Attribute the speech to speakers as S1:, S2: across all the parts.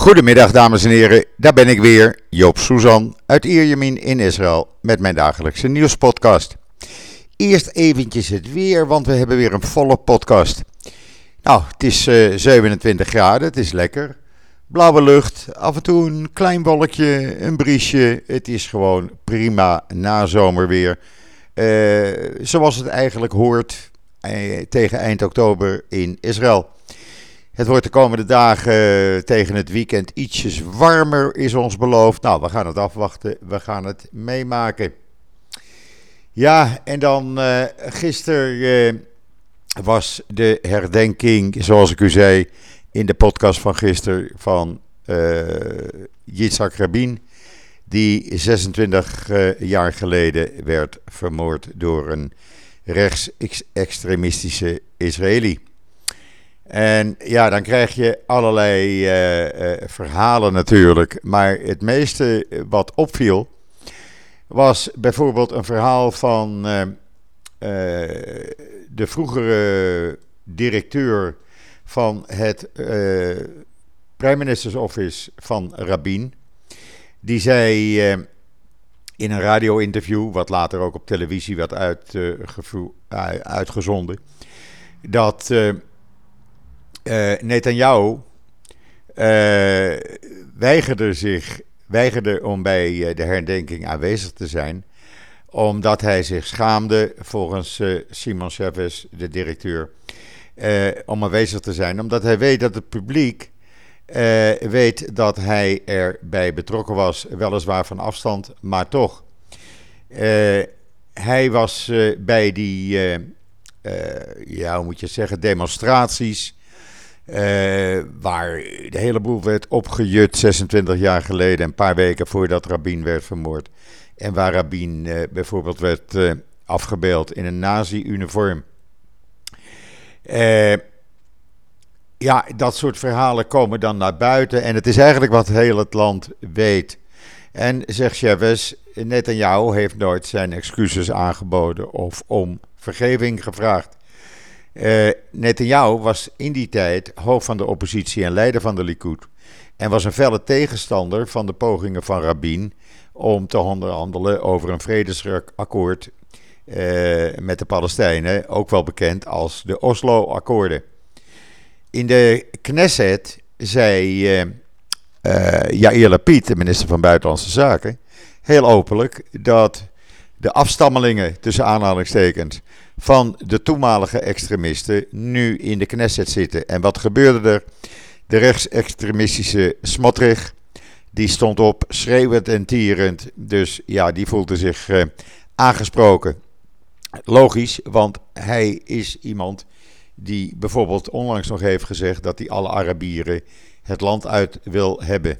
S1: Goedemiddag dames en heren, daar ben ik weer, Joop Suzan uit Ierjemien in Israël met mijn dagelijkse nieuwspodcast. Eerst eventjes het weer, want we hebben weer een volle podcast. Nou, het is uh, 27 graden, het is lekker. Blauwe lucht, af en toe een klein wolkje, een briesje. Het is gewoon prima nazomerweer. Uh, zoals het eigenlijk hoort uh, tegen eind oktober in Israël. Het wordt de komende dagen uh, tegen het weekend ietsjes warmer, is ons beloofd. Nou, we gaan het afwachten, we gaan het meemaken. Ja, en dan uh, gisteren uh, was de herdenking, zoals ik u zei in de podcast van gisteren, van Yitzhak Rabin. Die 26 jaar geleden werd vermoord door een rechtsextremistische Israëli. En ja, dan krijg je allerlei uh, uh, verhalen natuurlijk. Maar het meeste wat opviel was bijvoorbeeld een verhaal van de vroegere directeur van het Prime Minister's Office van Rabin. Die zei in een radio-interview, wat later ook op televisie werd uitgezonden, dat uh, Netanyahu uh, weigerde zich weigerde om bij uh, de herdenking aanwezig te zijn, omdat hij zich schaamde, volgens Simon Chavez, de directeur, om aanwezig te zijn, omdat hij weet dat het publiek weet dat hij erbij betrokken was, weliswaar van afstand, maar toch. hij was bij die, ja, moet je zeggen, demonstraties uh, waar de hele boel werd opgejut 26 jaar geleden, een paar weken voordat Rabin werd vermoord. En waar Rabin uh, bijvoorbeeld werd uh, afgebeeld in een nazi-uniform. ja, dat soort verhalen komen dan naar buiten. En het is eigenlijk wat heel het land weet. En zegt Chavez, Netanyahu heeft nooit zijn excuses aangeboden of om vergeving gevraagd. Uh, Netanyahu was in die tijd hoofd van de oppositie en leider van de Likud. En was een felle tegenstander van de pogingen van Rabin om te onderhandelen over een vredesakkoord uh, met de Palestijnen, ook wel bekend als de Oslo-akkoorden. In de Knesset zei uh, uh, Lapid, de minister van Buitenlandse Zaken, heel openlijk dat de afstammelingen, tussen aanhalingstekens, van de toenmalige extremisten nu in de Knesset zitten. En wat gebeurde er? De rechtsextremistische Smotrich, die stond op, schreeuwend en tierend. Dus ja, die voelde zich uh, aangesproken. Logisch, want hij is iemand die bijvoorbeeld onlangs nog heeft gezegd dat hij alle Arabieren het land uit wil hebben.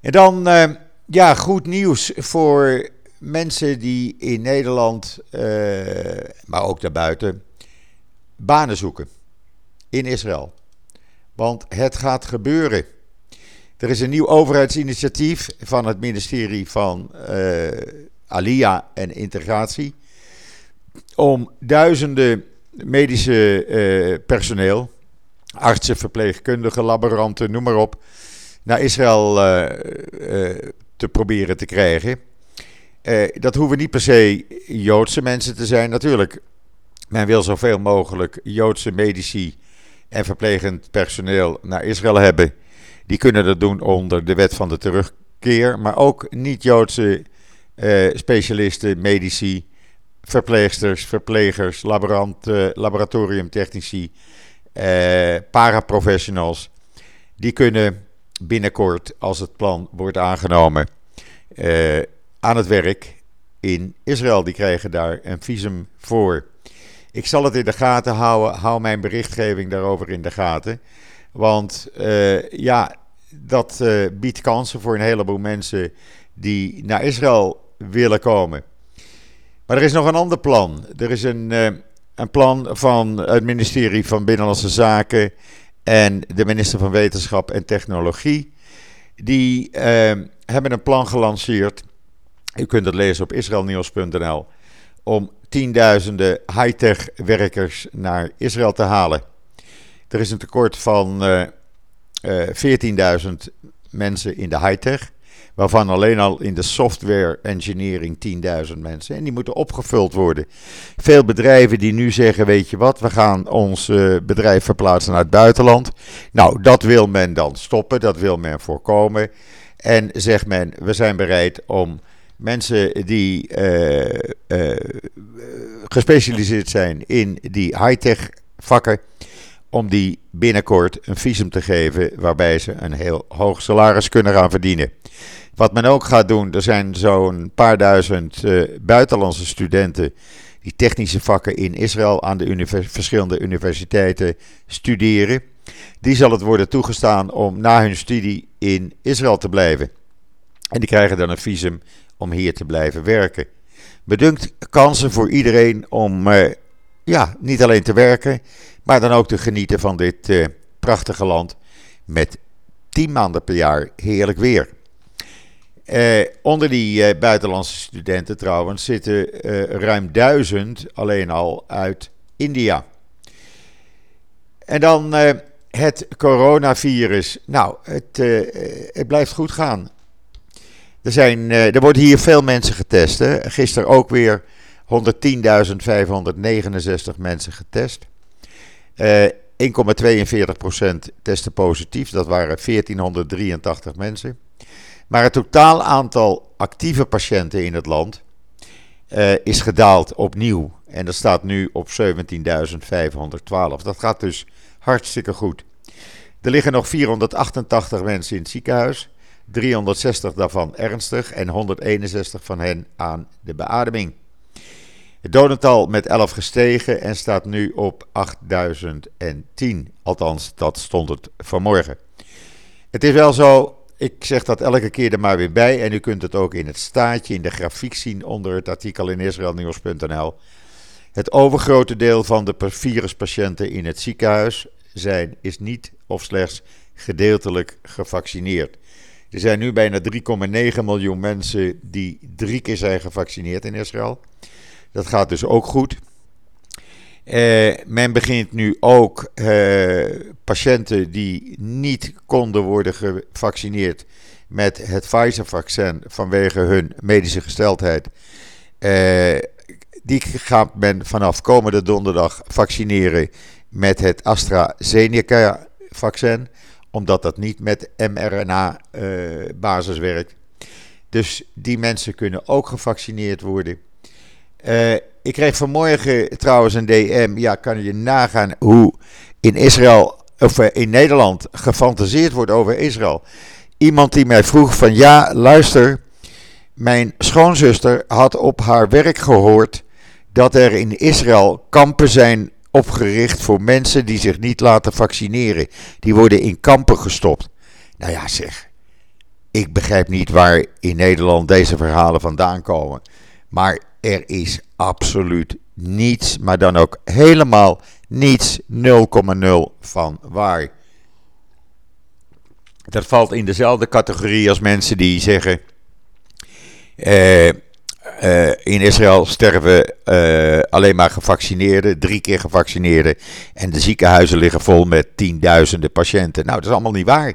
S1: En dan, uh, ja, goed nieuws voor mensen die in Nederland, uh, maar ook daarbuiten, banen zoeken in Israël. Want het gaat gebeuren. Er is een nieuw overheidsinitiatief van het ministerie van uh, Alia en Integratie om duizenden medische uh, personeel, artsen, verpleegkundigen, laboranten, noem maar op, naar Israël te proberen te krijgen. Eh, dat hoeven niet per se Joodse mensen te zijn. Natuurlijk, men wil zoveel mogelijk Joodse medici en verplegend personeel naar Israël hebben. Die kunnen dat doen onder de wet van de terugkeer. Maar ook niet-Joodse eh, specialisten, medici, verpleegsters, verplegers, laborant, laboratoriumtechnici, uh, paraprofessionals. Die kunnen binnenkort, als het plan wordt aangenomen, uh, aan het werk in Israël. Die krijgen daar een visum voor. Ik zal het in de gaten houden. Hou mijn berichtgeving daarover in de gaten. Want uh, ja, dat uh, biedt kansen voor een heleboel mensen die naar Israël willen komen. Maar er is nog een ander plan. Er is een, uh, een plan van het ministerie van Binnenlandse Zaken en de minister van Wetenschap en Technologie. Die hebben een plan gelanceerd u kunt het lezen op israelnieuws.nl. Om tienduizenden high-tech werkers naar Israël te halen. Er is een tekort van uh, 14.000 mensen in de high-tech. Waarvan alleen al in de software engineering 10.000 mensen. En die moeten opgevuld worden. Veel bedrijven die nu zeggen: Weet je wat, we gaan ons uh, bedrijf verplaatsen naar het buitenland. Nou, dat wil men dan stoppen, dat wil men voorkomen. En zegt men: We zijn bereid om mensen die uh, uh, gespecialiseerd zijn in die high-tech vakken om die binnenkort een visum te geven waarbij ze een heel hoog salaris kunnen gaan verdienen. Wat men ook gaat doen, er zijn zo'n paar duizend uh, buitenlandse studenten die technische vakken in Israël aan de verschillende universiteiten studeren. Die zal het worden toegestaan om na hun studie in Israël te blijven. En die krijgen dan een visum om hier te blijven werken. Bedunkt kansen voor iedereen om uh, ja, niet alleen te werken, maar dan ook te genieten van dit uh, prachtige land met 10 maanden per jaar heerlijk weer. Uh, onder die buitenlandse studenten trouwens zitten ruim duizend alleen al uit India. En dan het coronavirus. Nou, het, het blijft goed gaan. Er, zijn, er worden hier veel mensen getest. Gisteren ook weer 110.569 mensen getest. 1,42% testen positief. Dat waren 1483 mensen. Maar het totaal aantal actieve patiënten in het land uh, is gedaald opnieuw. En dat staat nu op 17.512. Dat gaat dus hartstikke goed. Er liggen nog 488 mensen in het ziekenhuis. 360 daarvan ernstig en 161 van hen aan de beademing. Het dodental met 11 gestegen en staat nu op 8010. Althans, dat stond het vanmorgen. Het is wel zo, ik zeg dat elke keer er maar weer bij. En u kunt het ook in het staatje, in de grafiek zien onder het artikel in israelnieuws.nl. Het overgrote deel van de viruspatiënten in het ziekenhuis zijn, is niet of slechts gedeeltelijk gevaccineerd. Er zijn nu bijna 3,9 miljoen mensen die drie keer zijn gevaccineerd in Israël. Dat gaat dus ook goed. Uh, men begint nu ook uh, patiënten die niet konden worden gevaccineerd met het Pfizer-vaccin vanwege hun medische gesteldheid. Uh, die gaat men vanaf komende donderdag vaccineren met het AstraZeneca-vaccin, omdat dat niet met mRNA-basis werkt. Dus die mensen kunnen ook gevaccineerd worden. Uh, ik kreeg vanmorgen trouwens een DM. Ja, kan je nagaan hoe in Israël, of eh, in Nederland, gefantaseerd wordt over Israël. Iemand die mij vroeg van ja, luister. Mijn schoonzuster had op haar werk gehoord dat er in Israël kampen zijn opgericht voor mensen die zich niet laten vaccineren. Die worden in kampen gestopt. Nou ja, zeg. Ik begrijp niet waar in Nederland deze verhalen vandaan komen. Maar er is absoluut niets, maar dan ook helemaal niets 0,0 van waar. Dat valt in dezelfde categorie als mensen die zeggen. Uh, uh, in Israël sterven uh, alleen maar gevaccineerden, drie keer gevaccineerden. En de ziekenhuizen liggen vol met tienduizenden patiënten. Nou, dat is allemaal niet waar.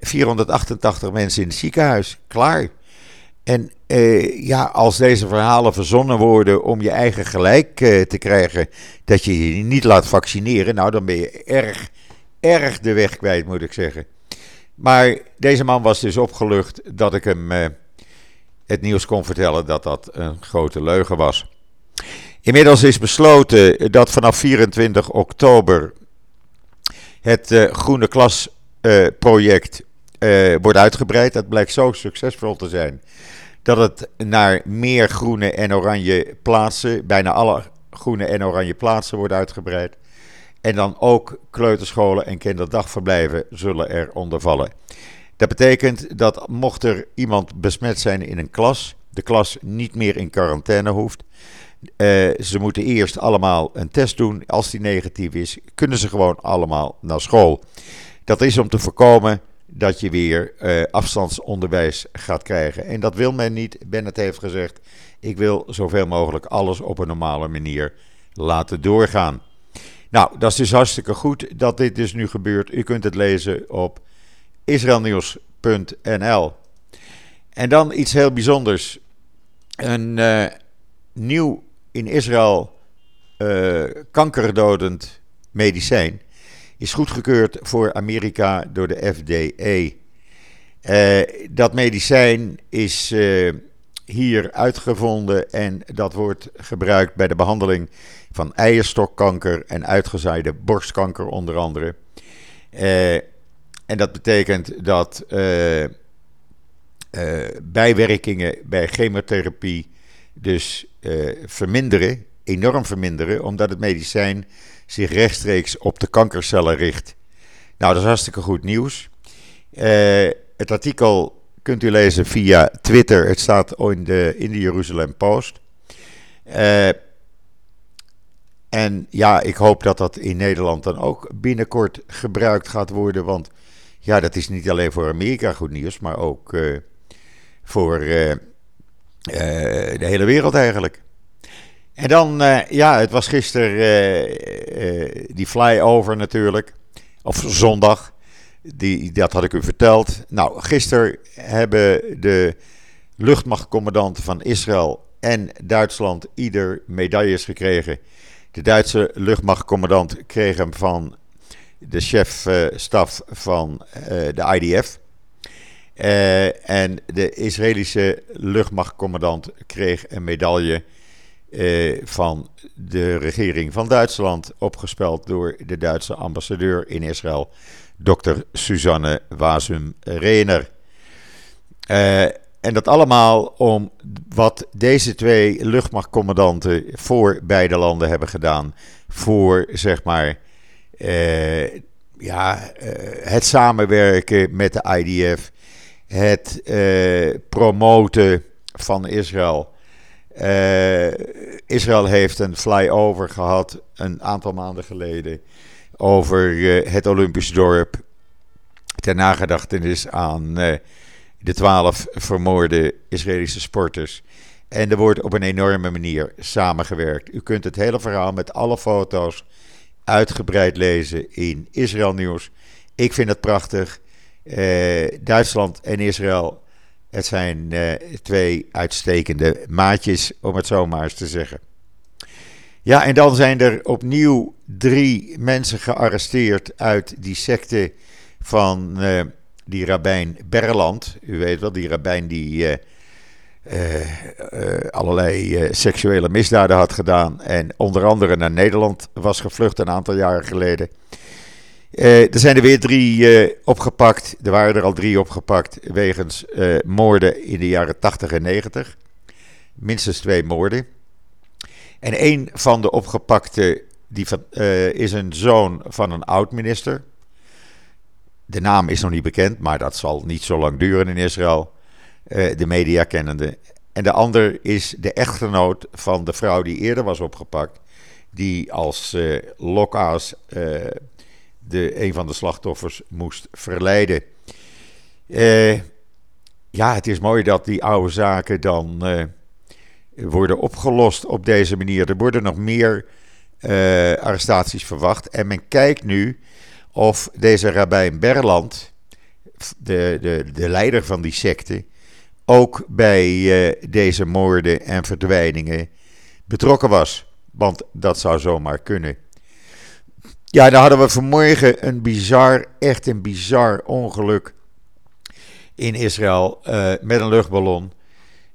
S1: 488 mensen in het ziekenhuis, klaar. En uh, ja, als deze verhalen verzonnen worden om je eigen gelijk uh, te krijgen dat je je niet laat vaccineren, nou dan ben je erg, erg de weg kwijt, moet ik zeggen. Maar deze man was dus opgelucht dat ik hem uh, het nieuws kon vertellen dat dat een grote leugen was. Inmiddels is besloten dat vanaf 24 oktober het Groene Klas project wordt uitgebreid. Dat blijkt zo succesvol te zijn dat het naar meer groene en oranje plaatsen, bijna alle groene en oranje plaatsen wordt uitgebreid. En dan ook kleuterscholen en kinderdagverblijven zullen er onder vallen. Dat betekent dat mocht er iemand besmet zijn in een klas, de klas niet meer in quarantaine hoeft. Uh, ze moeten eerst allemaal een test doen. Als die negatief is, kunnen ze gewoon allemaal naar school. Dat is om te voorkomen dat je weer uh, afstandsonderwijs gaat krijgen. En dat wil men niet. Bennett heeft gezegd: ik wil zoveel mogelijk alles op een normale manier laten doorgaan. Nou, dat is dus hartstikke goed dat dit dus nu gebeurt. U kunt het lezen op israelnieuws.nl. En dan iets heel bijzonders. Een uh, nieuw in Israël uh, kankerdodend medicijn is goedgekeurd voor Amerika door de FDA. Uh, dat medicijn is hier uitgevonden en dat wordt gebruikt bij de behandeling van eierstokkanker en uitgezaaide borstkanker onder andere. Uh, en dat betekent dat bijwerkingen bij chemotherapie dus verminderen, enorm verminderen, omdat het medicijn zich rechtstreeks op de kankercellen richt. Nou, dat is hartstikke goed nieuws. Het artikel kunt u lezen via Twitter. Het staat in de, in de Jeruzalem Post. En ja, ik hoop dat dat in Nederland dan ook binnenkort gebruikt gaat worden. Want ja, dat is niet alleen voor Amerika goed nieuws, maar ook uh, voor uh, de hele wereld eigenlijk. En dan, ja, het was gisteren die flyover natuurlijk. Of zondag. Die, dat had ik u verteld. Nou, gisteren hebben de luchtmachtcommandanten van Israël en Duitsland ieder medailles gekregen. De Duitse luchtmachtcommandant kreeg hem van de chef-staf van uh, de IDF. Uh, en de Israëlische luchtmachtcommandant kreeg een medaille van de regering van Duitsland, opgespeld door de Duitse ambassadeur in Israël, dokter Suzanne Wasum-Rener. Uh, en dat allemaal om wat deze twee luchtmachtcommandanten voor beide landen hebben gedaan. Voor zeg maar ja, uh, het samenwerken met de IDF. Het promoten van Israël. Israël heeft een flyover gehad een aantal maanden geleden over het Olympisch dorp. Ter nagedachtenis aan de twaalf vermoorde Israëlische sporters. En er wordt op een enorme manier samengewerkt. U kunt het hele verhaal met alle foto's uitgebreid lezen in Israël Nieuws. Ik vind het prachtig. Uh, Duitsland en Israël, het zijn twee uitstekende maatjes, om het zo maar eens te zeggen. Ja, en dan zijn er opnieuw drie mensen gearresteerd uit die secte van uh, die rabbijn Berland. U weet wel, die rabbijn die uh, uh, allerlei seksuele misdaden had gedaan en onder andere naar Nederland was gevlucht een aantal jaren geleden. er zijn er weer drie opgepakt. Er waren er al drie opgepakt wegens moorden in de jaren 80 en 90. Minstens twee moorden. En een van de opgepakte die van, is een zoon van een oud-minister. De naam is nog niet bekend, maar dat zal niet zo lang duren in Israël. Uh, de media kennende. En de ander is de echtgenoot van de vrouw die eerder was opgepakt. Die als uh, lokaas de, een van de slachtoffers moest verleiden. ja, het is mooi dat die oude zaken dan worden opgelost op deze manier. Er worden nog meer arrestaties verwacht. En men kijkt nu of deze rabbijn Berland, de, de, de leider van die secte, ook bij uh, deze moorden en verdwijningen betrokken was. Want dat zou zomaar kunnen. Ja, dan hadden we vanmorgen een bizar, echt een bizar ongeluk in Israël uh, met een luchtballon.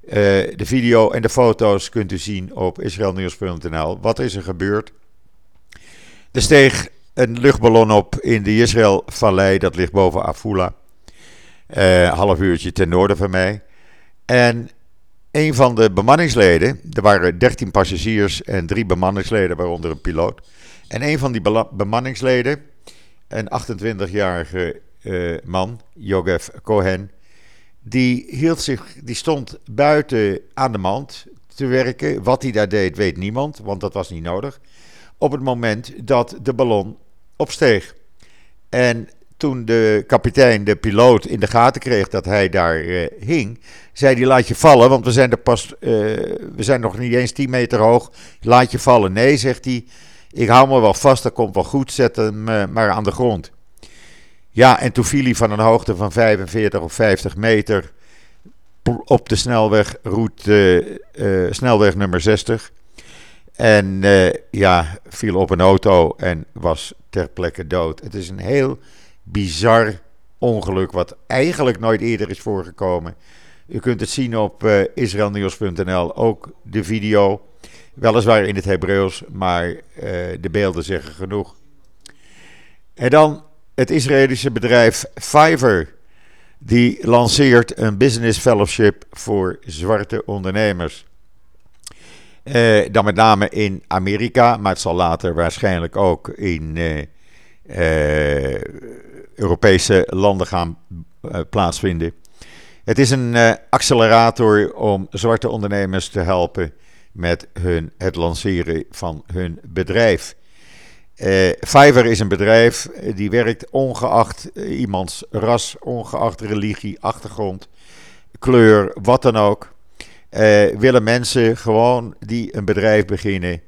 S1: Uh, de video en de foto's kunt u zien op israelnieuws.nl. Wat is er gebeurd? Er steeg een luchtballon op in de Israël-vallei, dat ligt boven Afula. Uh, half uurtje ten noorden van mij. En een van de bemanningsleden, er waren 13 passagiers en drie bemanningsleden, waaronder een piloot. En een van die bemanningsleden, een 28-jarige uh, man, Yogev Cohen, die, hield zich, die stond buiten aan de mand te werken. Wat hij daar deed, weet niemand, want dat was niet nodig. Op het moment dat de ballon opsteeg. En toen de kapitein, de piloot, in de gaten kreeg dat hij daar uh, hing, zei hij: Laat je vallen, want we zijn, er pas, uh, we zijn nog niet eens 10 meter hoog. Laat je vallen. Nee, zegt hij. Ik hou me wel vast, dat komt wel goed, zet hem maar aan de grond. Ja, en toen viel hij van een hoogte van 45 of 50 meter op de snelweg, route, snelweg nummer 60. En ja, viel op een auto en was ter plekke dood. Het is een heel bizar ongeluk, wat eigenlijk nooit eerder is voorgekomen. U kunt het zien op uh, israelnieuws.nl, ook de video. Weliswaar in het Hebreeuws, maar uh, de beelden zeggen genoeg. En dan het Israëlische bedrijf Fiverr. Die lanceert een business fellowship voor zwarte ondernemers. Uh, dan met name in Amerika, maar het zal later waarschijnlijk ook in Europese landen gaan plaatsvinden. Het is een uh, accelerator om zwarte ondernemers te helpen met hun, het lanceren van hun bedrijf. Uh, Fiverr is een bedrijf eh, die werkt ongeacht iemands ras, ongeacht religie, achtergrond, kleur, wat dan ook. Uh, willen mensen gewoon die een bedrijf beginnen,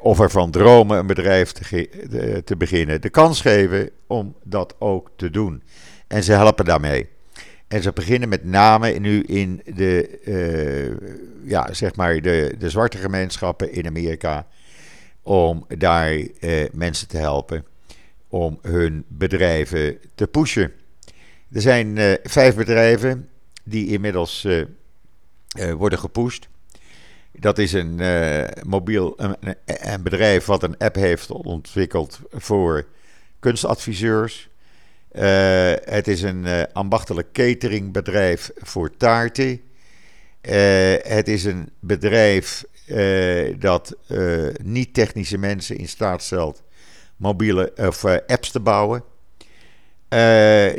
S1: of ervan dromen een bedrijf te, te beginnen, de kans geven om dat ook te doen. En ze helpen daarmee. En ze beginnen met name nu in de, uh, ja, zeg maar de, de zwarte gemeenschappen in Amerika. Om daar uh, mensen te helpen om hun bedrijven te pushen. Er zijn uh, vijf bedrijven die inmiddels worden gepusht. Dat is een mobiel een, een bedrijf wat een app heeft ontwikkeld voor kunstadviseurs. Uh, het is een uh, ambachtelijk cateringbedrijf voor taarten. Het is een bedrijf dat niet-technische mensen in staat stelt mobiele of apps te bouwen.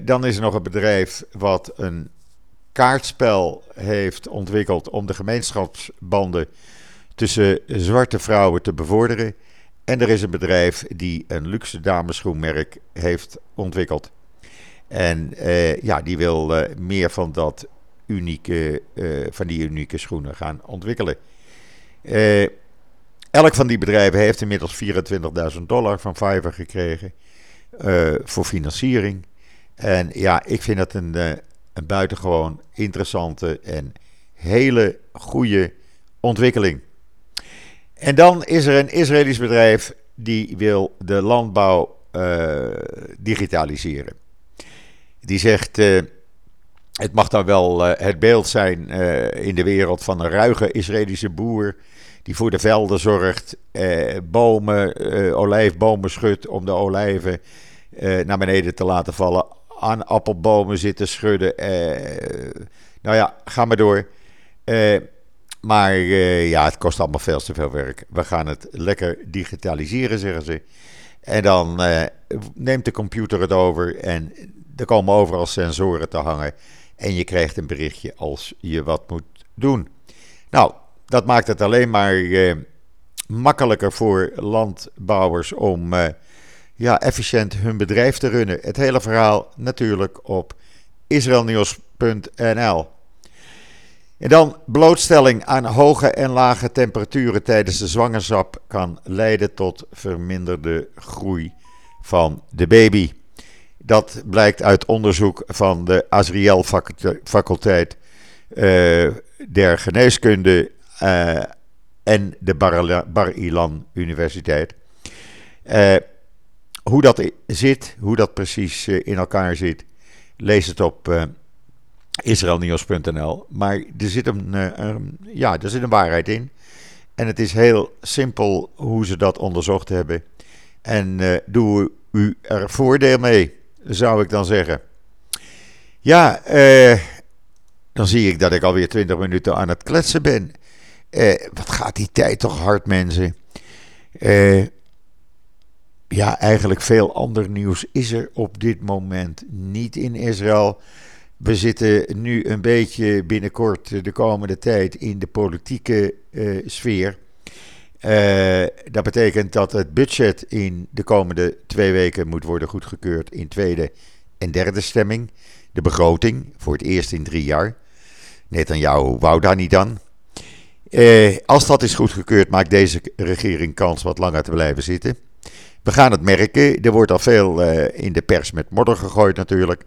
S1: dan is er nog een bedrijf wat een kaartspel heeft ontwikkeld om de gemeenschapsbanden tussen zwarte vrouwen te bevorderen. En er is een bedrijf die een luxe dameschoenmerk heeft ontwikkeld. En uh, ja, die wil uh, meer van, dat unieke, uh, van die unieke schoenen gaan ontwikkelen. elk van die bedrijven heeft inmiddels 24.000 dollar van Fiverr gekregen voor financiering. En ja, ik vind dat een, een buitengewoon interessante en hele goede ontwikkeling. En dan is er een Israëlisch bedrijf die wil de landbouw digitaliseren. Die zegt. Uh, het mag dan wel uh, het beeld zijn in de wereld van een ruige Israëlische boer. die voor de velden zorgt. bomen, olijfbomen schudt om de olijven naar beneden te laten vallen. Aan appelbomen zitten schudden. nou ja, ga maar door. maar ja, het kost allemaal veel te veel werk. We gaan het lekker digitaliseren, zeggen ze. En dan neemt de computer het over en er komen overal sensoren te hangen. En je krijgt een berichtje als je wat moet doen. Nou, dat maakt het alleen maar eh, makkelijker voor landbouwers om eh, ja, efficiënt hun bedrijf te runnen. Het hele verhaal natuurlijk op israelnieuws.nl. En dan blootstelling aan hoge en lage temperaturen tijdens de zwangerschap kan leiden tot verminderde groei van de baby. Dat blijkt uit onderzoek van de Azriel faculteit uh, der geneeskunde uh, en de Bar, Ilan Universiteit. Uh, hoe dat zit, hoe dat precies in elkaar zit, lees het op israelnieuws.nl. Maar er zit een, een, ja, er zit een waarheid in. En het is heel simpel hoe ze dat onderzocht hebben. En doe u er voordeel mee zou ik dan zeggen. Ja, eh, dan zie ik dat ik alweer 20 minuten aan het kletsen ben. Eh, wat gaat die tijd toch hard, mensen? Eh, ja, eigenlijk veel ander nieuws is er op dit moment niet in Israël. We zitten nu een beetje binnenkort de komende tijd in de politieke uh, sfeer. Uh, dat betekent dat het budget in de komende twee weken moet worden goedgekeurd in tweede en derde stemming. De begroting voor het eerst in drie jaar. Net aan jou wou daar niet. Eh, als dat is goedgekeurd, maakt deze regering kans wat langer te blijven zitten. We gaan het merken. Er wordt al veel eh, in de pers met modder gegooid natuurlijk.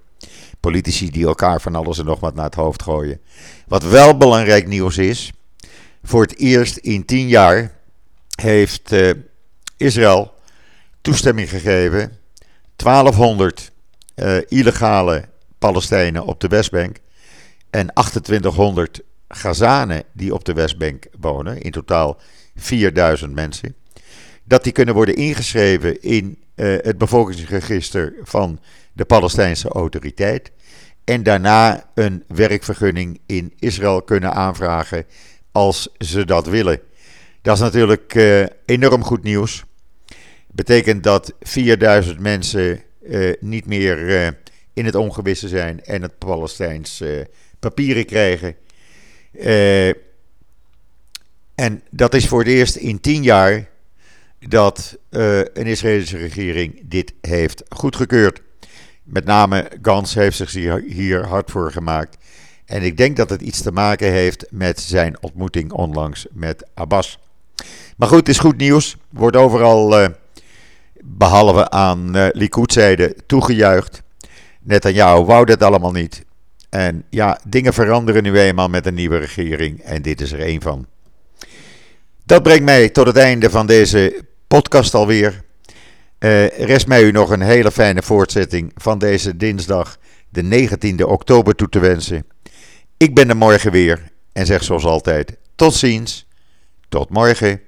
S1: Politici die elkaar van alles en nog wat naar het hoofd gooien. Wat wel belangrijk nieuws is. Voor het eerst in tien jaar heeft uh, Israël toestemming gegeven. 1200 uh, illegale Palestijnen op de Westbank. En 2800 Gazanen die op de Westbank wonen. In totaal 4000 mensen dat die kunnen worden ingeschreven in uh, het bevolkingsregister van de Palestijnse autoriteit. En daarna een werkvergunning in Israël kunnen aanvragen als ze dat willen. Dat is natuurlijk uh, enorm goed nieuws. Betekent dat 4000 mensen uh, niet meer in het ongewisse zijn en het Palestijns papieren krijgen. en dat is voor het eerst in 10 jaar dat uh, een Israëlische regering dit heeft goedgekeurd. Met name Gans heeft zich hier hard voor gemaakt. En ik denk dat het iets te maken heeft met zijn ontmoeting onlangs met Abbas. Maar goed, het is goed nieuws. Wordt overal, uh, behalve aan uh, Likud-zijde, toegejuicht. Netanyahu wou dat allemaal niet. En ja, dingen veranderen nu eenmaal met een nieuwe regering. En dit is er één van. Dat brengt mij tot het einde van deze podcast alweer. Uh, rest mij u nog een hele fijne voortzetting van deze dinsdag, de 19e oktober, toe te wensen. Ik ben er morgen weer en zeg zoals altijd: tot ziens, tot morgen.